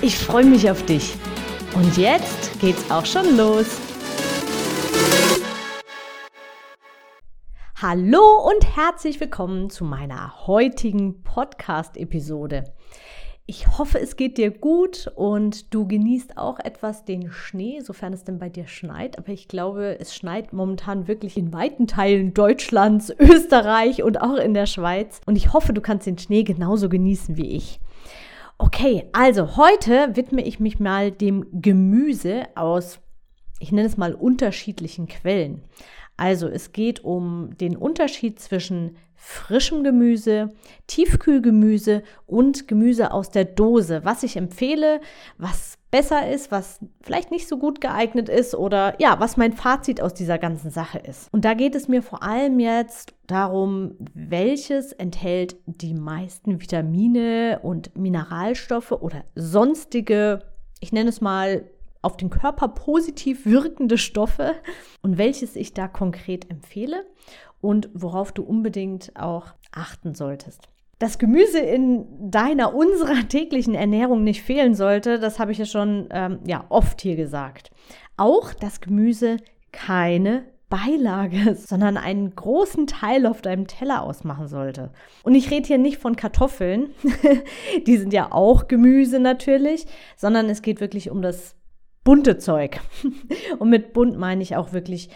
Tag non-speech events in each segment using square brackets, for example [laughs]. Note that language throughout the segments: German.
Ich freue mich auf dich. Und jetzt geht's auch schon los. Hallo und herzlich willkommen zu meiner heutigen Podcast-Episode. Ich hoffe, es geht dir gut und du genießt auch etwas den Schnee, sofern es denn bei dir schneit. Aber ich glaube, es schneit momentan wirklich in weiten Teilen Deutschlands, [laughs] Österreich und auch in der Schweiz. Und ich hoffe, du kannst den Schnee genauso genießen wie ich. Okay, also heute widme ich mich mal dem Gemüse aus, ich nenne es mal unterschiedlichen Quellen. Also es geht um den Unterschied zwischen frischem Gemüse, Tiefkühlgemüse und Gemüse aus der Dose. Was ich empfehle, was besser ist, was vielleicht nicht so gut geeignet ist oder ja, was mein Fazit aus dieser ganzen Sache ist. Und da geht es mir vor allem jetzt darum, welches enthält die meisten Vitamine und Mineralstoffe oder sonstige, ich nenne es mal auf den Körper positiv wirkende Stoffe und welches ich da konkret empfehle und worauf du unbedingt auch achten solltest. Dass Gemüse in deiner, unserer täglichen Ernährung nicht fehlen sollte, das habe ich ja schon ähm, ja, oft hier gesagt. Auch, dass Gemüse keine Beilage, sondern einen großen Teil auf deinem Teller ausmachen sollte. Und ich rede hier nicht von Kartoffeln, [laughs] die sind ja auch Gemüse natürlich, sondern es geht wirklich um das bunte Zeug. [laughs] Und mit bunt meine ich auch wirklich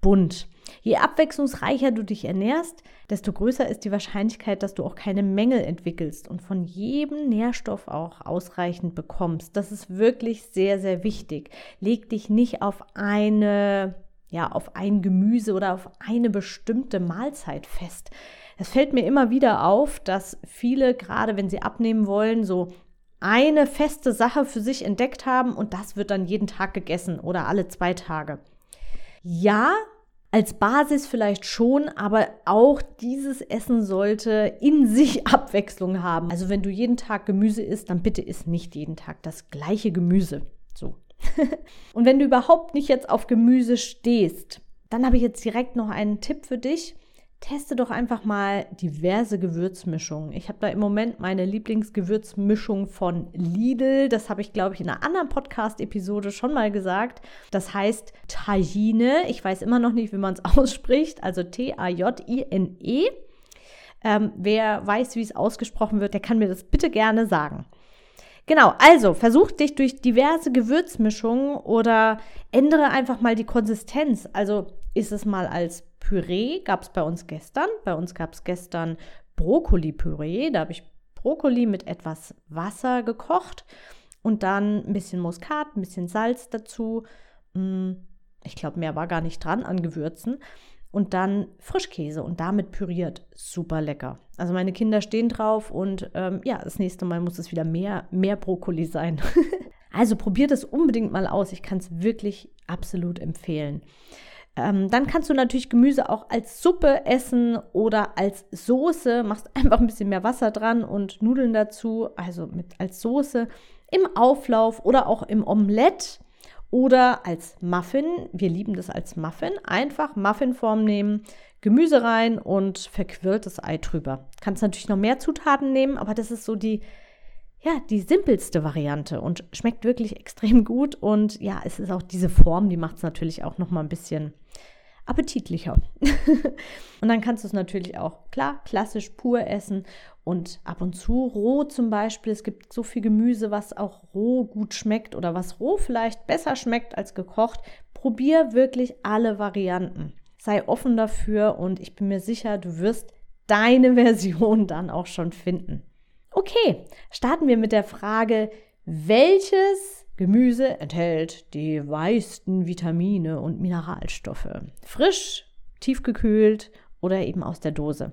bunt. Je abwechslungsreicher du dich ernährst, desto größer ist die Wahrscheinlichkeit, dass du auch keine Mängel entwickelst und von jedem Nährstoff auch ausreichend bekommst. Das ist wirklich sehr, sehr wichtig. Leg dich nicht auf eine, ja, auf ein Gemüse oder auf eine bestimmte Mahlzeit fest. Es fällt mir immer wieder auf, dass viele, gerade wenn sie abnehmen wollen, so eine feste Sache für sich entdeckt haben und das wird dann jeden Tag gegessen oder alle zwei Tage. Ja, als Basis vielleicht schon, aber auch dieses Essen sollte in [laughs] sich Abwechslung haben. Also wenn du jeden Tag Gemüse isst, dann bitte isst nicht jeden Tag das gleiche Gemüse. So. [laughs] und wenn du überhaupt nicht jetzt auf Gemüse stehst, dann habe ich jetzt direkt noch einen Tipp für dich. Teste doch einfach mal diverse Gewürzmischungen. Ich habe da im Moment meine Lieblingsgewürzmischung von Lidl. Das habe ich, glaube ich, in einer anderen Podcast-Episode schon mal gesagt. Das heißt Tajine. Ich weiß immer noch nicht, wie man es [laughs] ausspricht. Also T-A-J-I-N-E. Ähm, wer weiß, wie es ausgesprochen wird, der kann mir das bitte gerne sagen. Genau, also versuch dich durch diverse Gewürzmischungen oder ändere einfach mal die Konsistenz. Also ist es mal als Püree gab es bei uns gestern. Bei uns gab es gestern Brokkoli-Püree. Da habe ich Brokkoli mit etwas Wasser gekocht und dann ein bisschen Muskat, ein bisschen Salz dazu. Mm, ich glaube, mehr war gar nicht dran an Gewürzen. Und dann Frischkäse und damit püriert. Super lecker. Also meine Kinder stehen drauf und ähm, ja, das nächste Mal muss es wieder mehr, mehr Brokkoli sein. [laughs] also probiert es unbedingt mal aus. Ich kann es wirklich absolut empfehlen. Ähm, dann kannst du natürlich Gemüse auch als Suppe essen oder als Soße. Machst [laughs] einfach ein bisschen mehr Wasser dran und Nudeln dazu, also mit als Soße im Auflauf oder auch im Omelett oder als Muffin. Wir lieben das als Muffin. Einfach Muffinform nehmen, Gemüse rein und verquirltes Ei drüber. Kannst natürlich noch mehr Zutaten nehmen, aber das ist so die ja, die simpelste Variante und schmeckt wirklich [laughs] extrem gut. Und ja, es ist auch diese Form, die macht es natürlich auch noch mal ein bisschen appetitlicher. [laughs] und dann kannst du es natürlich auch, klar, klassisch pur essen und ab und zu roh zum Beispiel. Es gibt so viel Gemüse, was auch roh gut schmeckt oder was roh vielleicht besser schmeckt als gekocht. Probier wirklich alle Varianten. Sei offen dafür und ich bin mir sicher, du wirst deine [laughs] Version dann auch schon finden. Okay, starten wir mit der Frage, welches Gemüse enthält die meisten Vitamine und Mineralstoffe? Frisch, tiefgekühlt oder eben aus der Dose?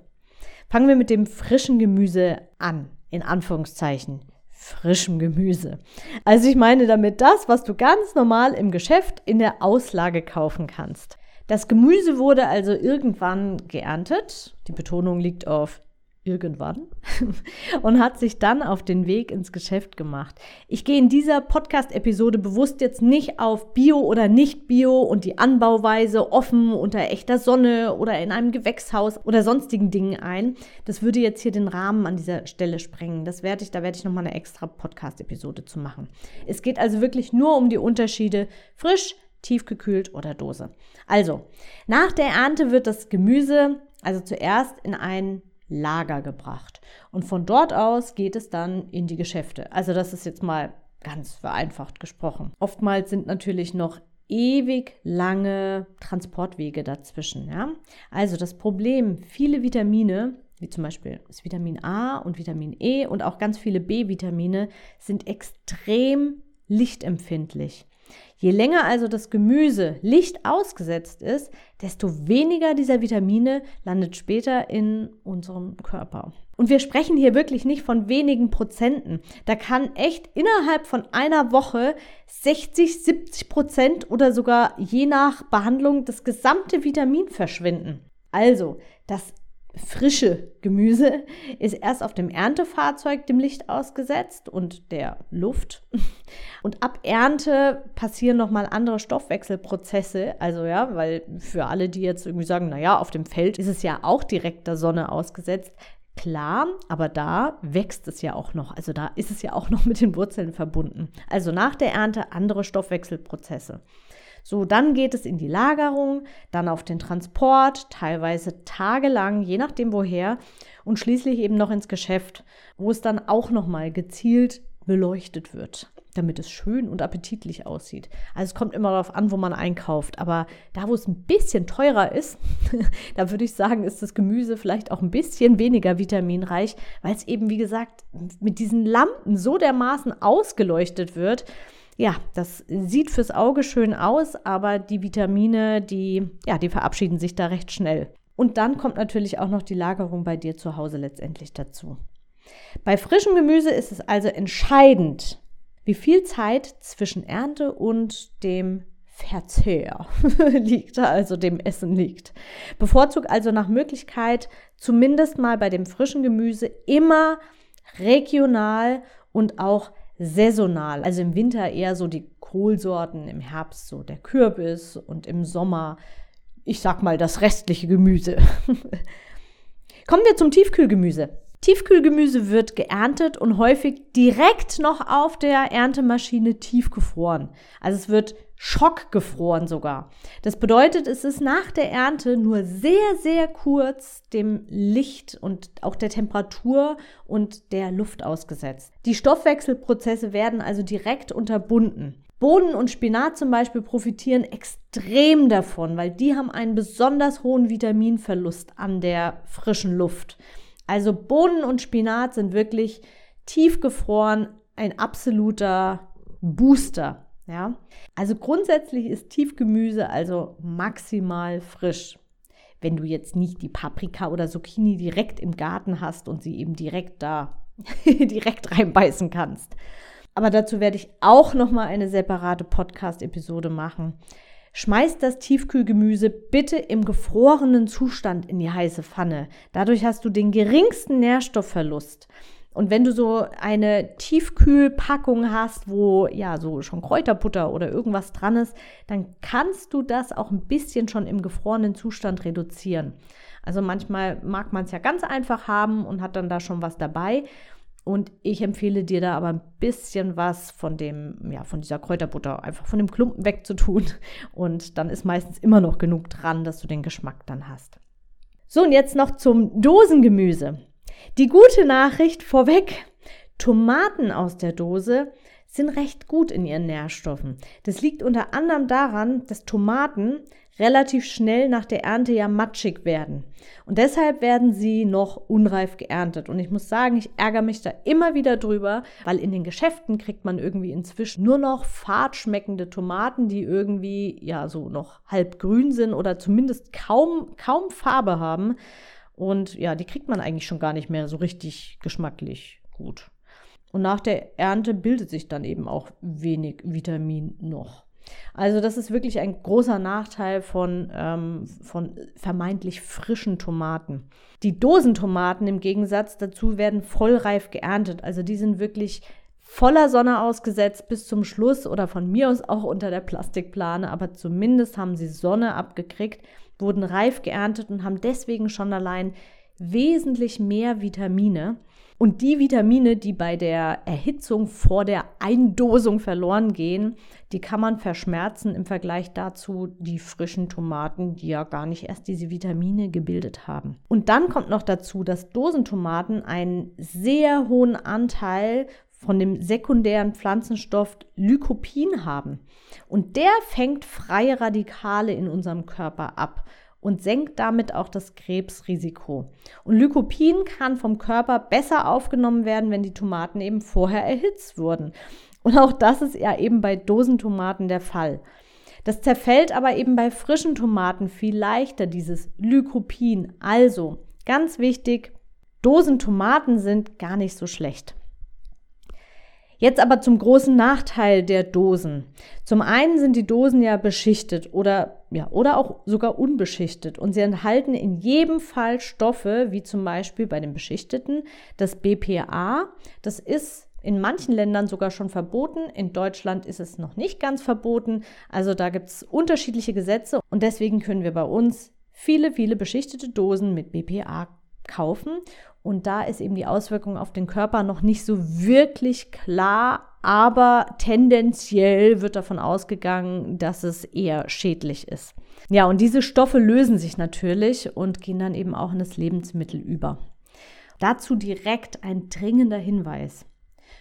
Fangen wir mit dem frischen Gemüse an, in Anführungszeichen. frischem Gemüse. Also ich meine damit das, was du ganz normal im Geschäft in der Auslage kaufen kannst. Das Gemüse wurde also irgendwann geerntet. Die Betonung liegt auf irgendwann [laughs] und hat sich dann auf den Weg ins Geschäft gemacht. Ich gehe in dieser Podcast-Episode bewusst jetzt nicht auf Bio oder nicht Bio und die Anbauweise offen unter echter Sonne oder in einem Gewächshaus oder sonstigen Dingen ein. Das würde jetzt hier den Rahmen an dieser Stelle sprengen. Das werde ich, da werde ich nochmal eine extra Podcast-Episode zu machen. Es geht also wirklich nur um die Unterschiede frisch, tiefgekühlt oder Dose. Also, nach der Ernte wird das Gemüse also zuerst in ein Lager gebracht. Und von dort aus geht es dann in die Geschäfte. Also das ist jetzt mal ganz vereinfacht gesprochen. Oftmals sind natürlich noch ewig lange Transportwege dazwischen. Ja? Also das Problem, viele Vitamine, wie zum Beispiel das Vitamin A und Vitamin E und auch ganz viele B-Vitamine, sind extrem lichtempfindlich. Je länger also das Gemüse Licht ausgesetzt ist, desto weniger dieser Vitamine landet später in unserem Körper. Und wir sprechen hier wirklich nicht von wenigen Prozenten. Da kann echt innerhalb von einer Woche 60, 70 Prozent oder sogar je nach Behandlung das gesamte Vitamin verschwinden. Also, das frische Gemüse ist erst auf dem Erntefahrzeug dem Licht ausgesetzt und der Luft. [laughs] Und ab Ernte passieren nochmal andere Stoffwechselprozesse. Also ja, weil für alle, die jetzt irgendwie sagen, naja, auf dem Feld ist es ja auch direkt der Sonne ausgesetzt. Klar, aber da wächst es ja auch noch. Also da ist es ja auch noch mit den Wurzeln verbunden. Also nach der Ernte andere Stoffwechselprozesse. So, dann geht es in die Lagerung, dann auf den Transport, teilweise tagelang, je nachdem woher, und schließlich eben noch ins Geschäft, wo es dann auch nochmal gezielt beleuchtet wird, damit es schön und appetitlich aussieht. Also es kommt immer darauf an, wo man einkauft. Aber da, wo es ein bisschen teurer ist, [laughs] da würde ich sagen, ist das Gemüse vielleicht auch ein bisschen weniger vitaminreich, weil es eben, wie gesagt, mit diesen Lampen so dermaßen ausgeleuchtet wird, ja, das sieht fürs Auge schön aus, aber die Vitamine, die, ja, die verabschieden sich da recht schnell. Und dann kommt natürlich auch noch die Lagerung bei dir zu Hause letztendlich dazu. Bei frischem Gemüse ist es also entscheidend, wie viel Zeit zwischen Ernte und dem Verzehr [laughs] liegt, also dem Essen liegt. Bevorzug also nach Möglichkeit zumindest mal bei dem frischen Gemüse immer regional und auch saisonal. Also im Winter eher so die Kohlsorten, im Herbst so der Kürbis und im Sommer, ich sag mal, das restliche Gemüse. [laughs] Kommen wir zum Tiefkühlgemüse. Tiefkühlgemüse wird geerntet und häufig direkt noch auf der Erntemaschine tiefgefroren. Also es wird schockgefroren sogar. Das bedeutet, es ist nach der Ernte nur sehr, sehr kurz dem Licht und auch der Temperatur und der Luft ausgesetzt. Die Stoffwechselprozesse werden also direkt unterbunden. Bohnen und Spinat zum Beispiel profitieren extrem davon, weil die haben einen besonders hohen Vitaminverlust an der frischen Luft. Also Bohnen und Spinat sind wirklich tiefgefroren ein absoluter Booster. Ja? Also grundsätzlich ist Tiefgemüse also maximal frisch. Wenn du jetzt nicht die Paprika oder Zucchini direkt im Garten hast und sie eben direkt da [laughs] direkt reinbeißen kannst. Aber dazu werde ich auch noch mal eine separate Podcast Episode machen. Schmeiß das Tiefkühlgemüse bitte im gefrorenen Zustand in die heiße Pfanne. Dadurch hast du den geringsten Nährstoffverlust. Und wenn du so eine Tiefkühlpackung hast, wo ja so schon Kräuterbutter oder irgendwas dran ist, dann kannst du das auch ein bisschen schon im gefrorenen Zustand reduzieren. Also manchmal mag man es ja ganz einfach haben und hat dann da schon was dabei. Und ich empfehle dir da aber ein bisschen was von dem, ja, von dieser Kräuterbutter, einfach von dem Klumpen wegzutun. [laughs] Und dann ist meistens immer noch genug dran, dass du den Geschmack dann hast. So, und jetzt noch zum Dosengemüse. Die gute Nachricht vorweg. Tomaten aus der Dose sind recht gut in ihren Nährstoffen. Das liegt unter anderem daran, dass Tomaten relativ schnell nach der Ernte ja matschig werden. Und deshalb werden sie noch unreif geerntet. Und ich muss sagen, ich ärgere mich da immer wieder drüber, weil in den Geschäften kriegt man irgendwie inzwischen nur noch fad schmeckende Tomaten, die irgendwie ja so noch halb grün sind oder zumindest kaum, kaum Farbe haben. Und ja, die kriegt man eigentlich schon gar nicht mehr so richtig geschmacklich gut. Und nach der Ernte bildet sich dann eben auch wenig Vitamin noch. Also das ist wirklich ein großer Nachteil von, ähm, von vermeintlich frischen Tomaten. Die Dosentomaten im Gegensatz dazu werden vollreif geerntet. Also die sind wirklich voller Sonne ausgesetzt bis zum Schluss oder von mir aus auch unter der Plastikplane, aber zumindest haben sie Sonne abgekriegt, wurden reif geerntet und haben deswegen schon allein wesentlich mehr Vitamine. Und die Vitamine, die bei der Erhitzung vor der Eindosung verloren gehen, die kann man verschmerzen im Vergleich dazu die frischen Tomaten, die ja gar nicht erst diese Vitamine gebildet haben. Und dann kommt noch dazu, dass Dosentomaten einen sehr hohen Anteil von dem sekundären Pflanzenstoff Lycopin haben. Und der fängt freie Radikale in unserem Körper ab und senkt damit auch das Krebsrisiko. Und Lycopin kann vom Körper besser aufgenommen werden, wenn die Tomaten eben vorher erhitzt wurden. Und auch das ist ja eben bei Dosentomaten der Fall. Das zerfällt aber eben bei frischen Tomaten viel leichter, dieses Lycopin. Also, ganz wichtig, Dosentomaten sind gar nicht so schlecht. Jetzt aber zum großen Nachteil der Dosen. Zum einen sind die Dosen ja beschichtet oder ja, oder auch sogar unbeschichtet und sie enthalten in jedem Fall Stoffe, wie zum Beispiel bei den beschichteten das BPA. Das ist in manchen Ländern sogar schon verboten. In Deutschland ist es noch nicht ganz verboten. Also da gibt es unterschiedliche Gesetze und deswegen können wir bei uns viele, viele beschichtete Dosen mit BPA kaufen. Und da ist eben die Auswirkung auf den Körper noch nicht so wirklich klar, aber tendenziell wird davon ausgegangen, dass es eher schädlich ist. Ja, und diese Stoffe lösen sich natürlich und gehen dann eben auch in das Lebensmittel über. Dazu direkt ein dringender Hinweis.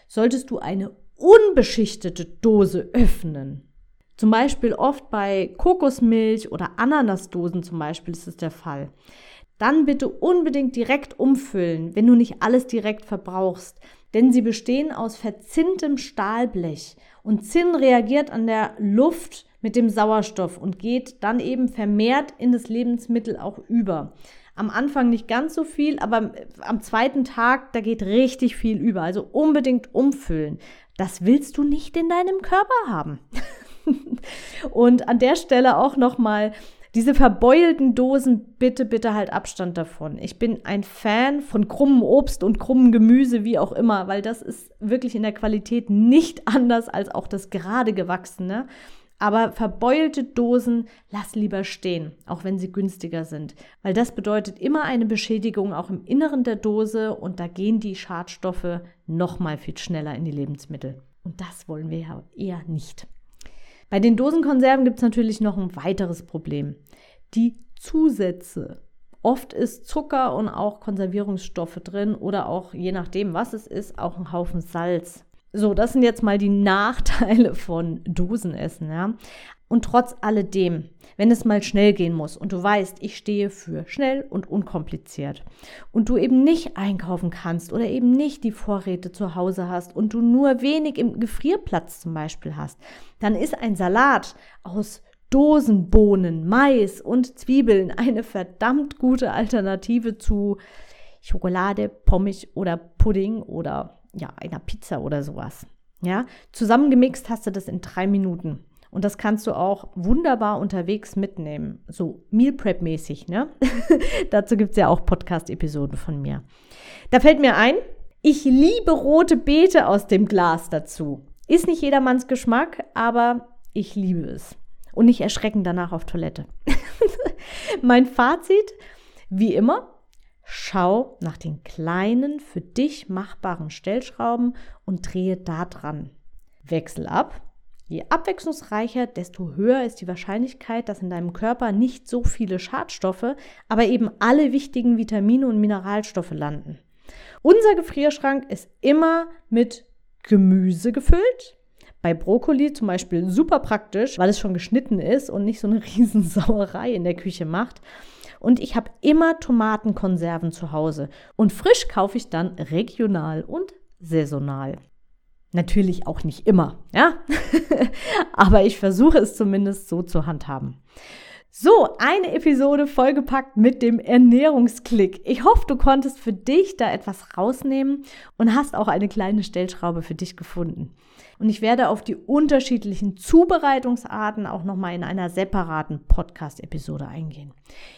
Solltest du eine unbeschichtete Dose öffnen, zum Beispiel oft bei Kokosmilch oder Ananasdosen zum Beispiel ist es der Fall, dann bitte unbedingt direkt umfüllen, wenn du nicht alles direkt verbrauchst, denn sie bestehen aus verzinntem Stahlblech und Zinn reagiert an der Luft mit dem Sauerstoff und geht dann eben vermehrt in das Lebensmittel auch über. Am Anfang nicht ganz so viel, aber am zweiten Tag, da geht richtig viel über. Also unbedingt umfüllen. Das willst du nicht in deinem Körper haben. [laughs] und an der Stelle auch nochmal diese verbeulten Dosen, bitte, bitte halt Abstand davon. Ich bin ein Fan von krummem Obst und krummem Gemüse, wie auch immer, weil das ist wirklich in der Qualität nicht [laughs] anders als auch das gerade gewachsene. Aber verbeulte Dosen lass lieber stehen, auch wenn sie günstiger sind, weil das bedeutet immer eine Beschädigung auch im Inneren der Dose und da gehen die Schadstoffe noch mal viel schneller in die Lebensmittel. Und das wollen wir ja eher nicht. Bei den Dosenkonserven gibt es natürlich noch ein weiteres Problem. Die Zusätze. Oft ist Zucker und auch Konservierungsstoffe drin oder auch je nachdem, was es ist, auch ein Haufen Salz. So, das sind jetzt mal die Nachteile von Dosenessen, ja. Und trotz alledem, wenn es mal schnell gehen muss und du weißt, ich stehe für schnell und unkompliziert und du eben nicht einkaufen kannst oder eben nicht die Vorräte zu Hause hast und du nur wenig im Gefrierplatz zum Beispiel hast, dann ist ein Salat aus Dosenbohnen, Mais und Zwiebeln eine verdammt gute Alternative zu Schokolade, Pommes oder Pudding oder ja, einer Pizza oder sowas. Ja, zusammengemixt hast du das in drei Minuten. Und das kannst du auch wunderbar unterwegs mitnehmen. So Meal Prep mäßig, ne? [laughs] Dazu gibt es ja auch Podcast-Episoden von mir. Da fällt mir ein, ich liebe rote Beete aus dem Glas dazu. Ist nicht jedermanns Geschmack, aber ich liebe es. Und nicht erschrecken danach auf Toilette. [laughs] mein Fazit, wie immer, schau nach den kleinen, für dich machbaren Stellschrauben und drehe da dran. Wechsel ab Je abwechslungsreicher, desto höher ist die Wahrscheinlichkeit, dass in deinem Körper nicht so viele Schadstoffe, aber eben alle wichtigen Vitamine und Mineralstoffe landen. Unser Gefrierschrank ist immer mit Gemüse gefüllt. Bei Brokkoli zum Beispiel super praktisch, weil es schon geschnitten ist und nicht so eine [laughs] Riesensauerei in der Küche macht. Und ich habe immer Tomatenkonserven zu Hause. Und frisch kaufe ich dann regional und saisonal. Natürlich auch nicht immer, ja. [laughs] Aber ich versuche es zumindest so zu handhaben. So, eine Episode vollgepackt mit dem Ernährungsklick. Ich hoffe, du konntest für dich da etwas rausnehmen und hast auch eine kleine Stellschraube für dich gefunden. Und ich werde auf die unterschiedlichen Zubereitungsarten auch nochmal in einer separaten Podcast-Episode eingehen.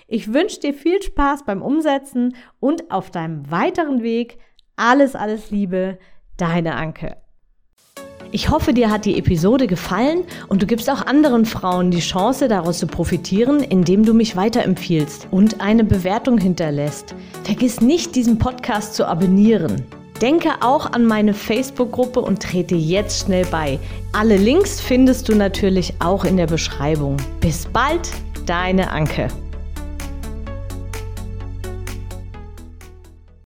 Ich wünsche dir viel Spaß beim Umsetzen und auf deinem weiteren Weg. Alles, alles Liebe, deine Anke. Ich hoffe, dir hat die Episode gefallen und du gibst auch anderen Frauen die Chance, daraus zu profitieren, indem du mich weiterempfiehlst und eine Bewertung hinterlässt. Vergiss nicht, diesen Podcast zu abonnieren. Denke auch an meine Facebook-Gruppe und trete jetzt schnell bei. Alle Links findest du natürlich auch in der Beschreibung. Bis bald, deine Anke.